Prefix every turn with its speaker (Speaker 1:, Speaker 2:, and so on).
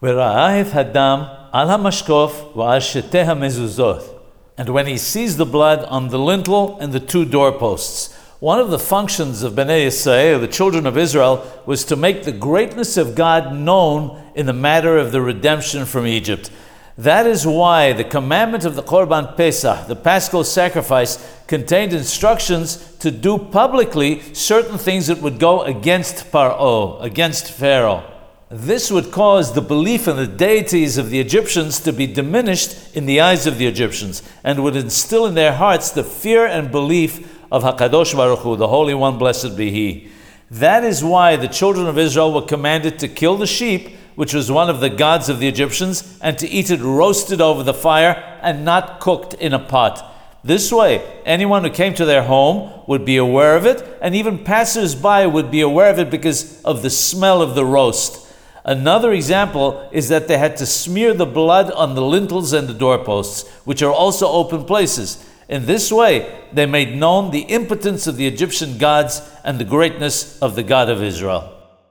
Speaker 1: Vera'aif hadam al hamashkof va'al sheteh. And when he sees the blood on the lintel and the two doorposts. One of the functions of Bnei Yisrael, the children of Israel, was to make the greatness of God known in the matter of the redemption from Egypt. That is why the commandment of the Korban Pesach, the Paschal sacrifice, contained instructions to do publicly certain things that would go against Paro, against Pharaoh. This would cause the belief in the deities of the Egyptians to be diminished in the eyes of the Egyptians and would instill in their hearts the fear and belief of Hakadosh Baruch Hu, the Holy One, blessed be He. That is why the children of Israel were commanded to kill the sheep, which was one of the gods of the Egyptians, and to eat it roasted over the fire and not cooked in a pot. This way, anyone who came to their home would be aware of it, and even passers by would be aware of it because of the smell of the roast. Another example is that they had to smear the blood on the lintels and the doorposts, which are also open places. In this way, they made known the impotence of the Egyptian gods and the greatness of the God of Israel.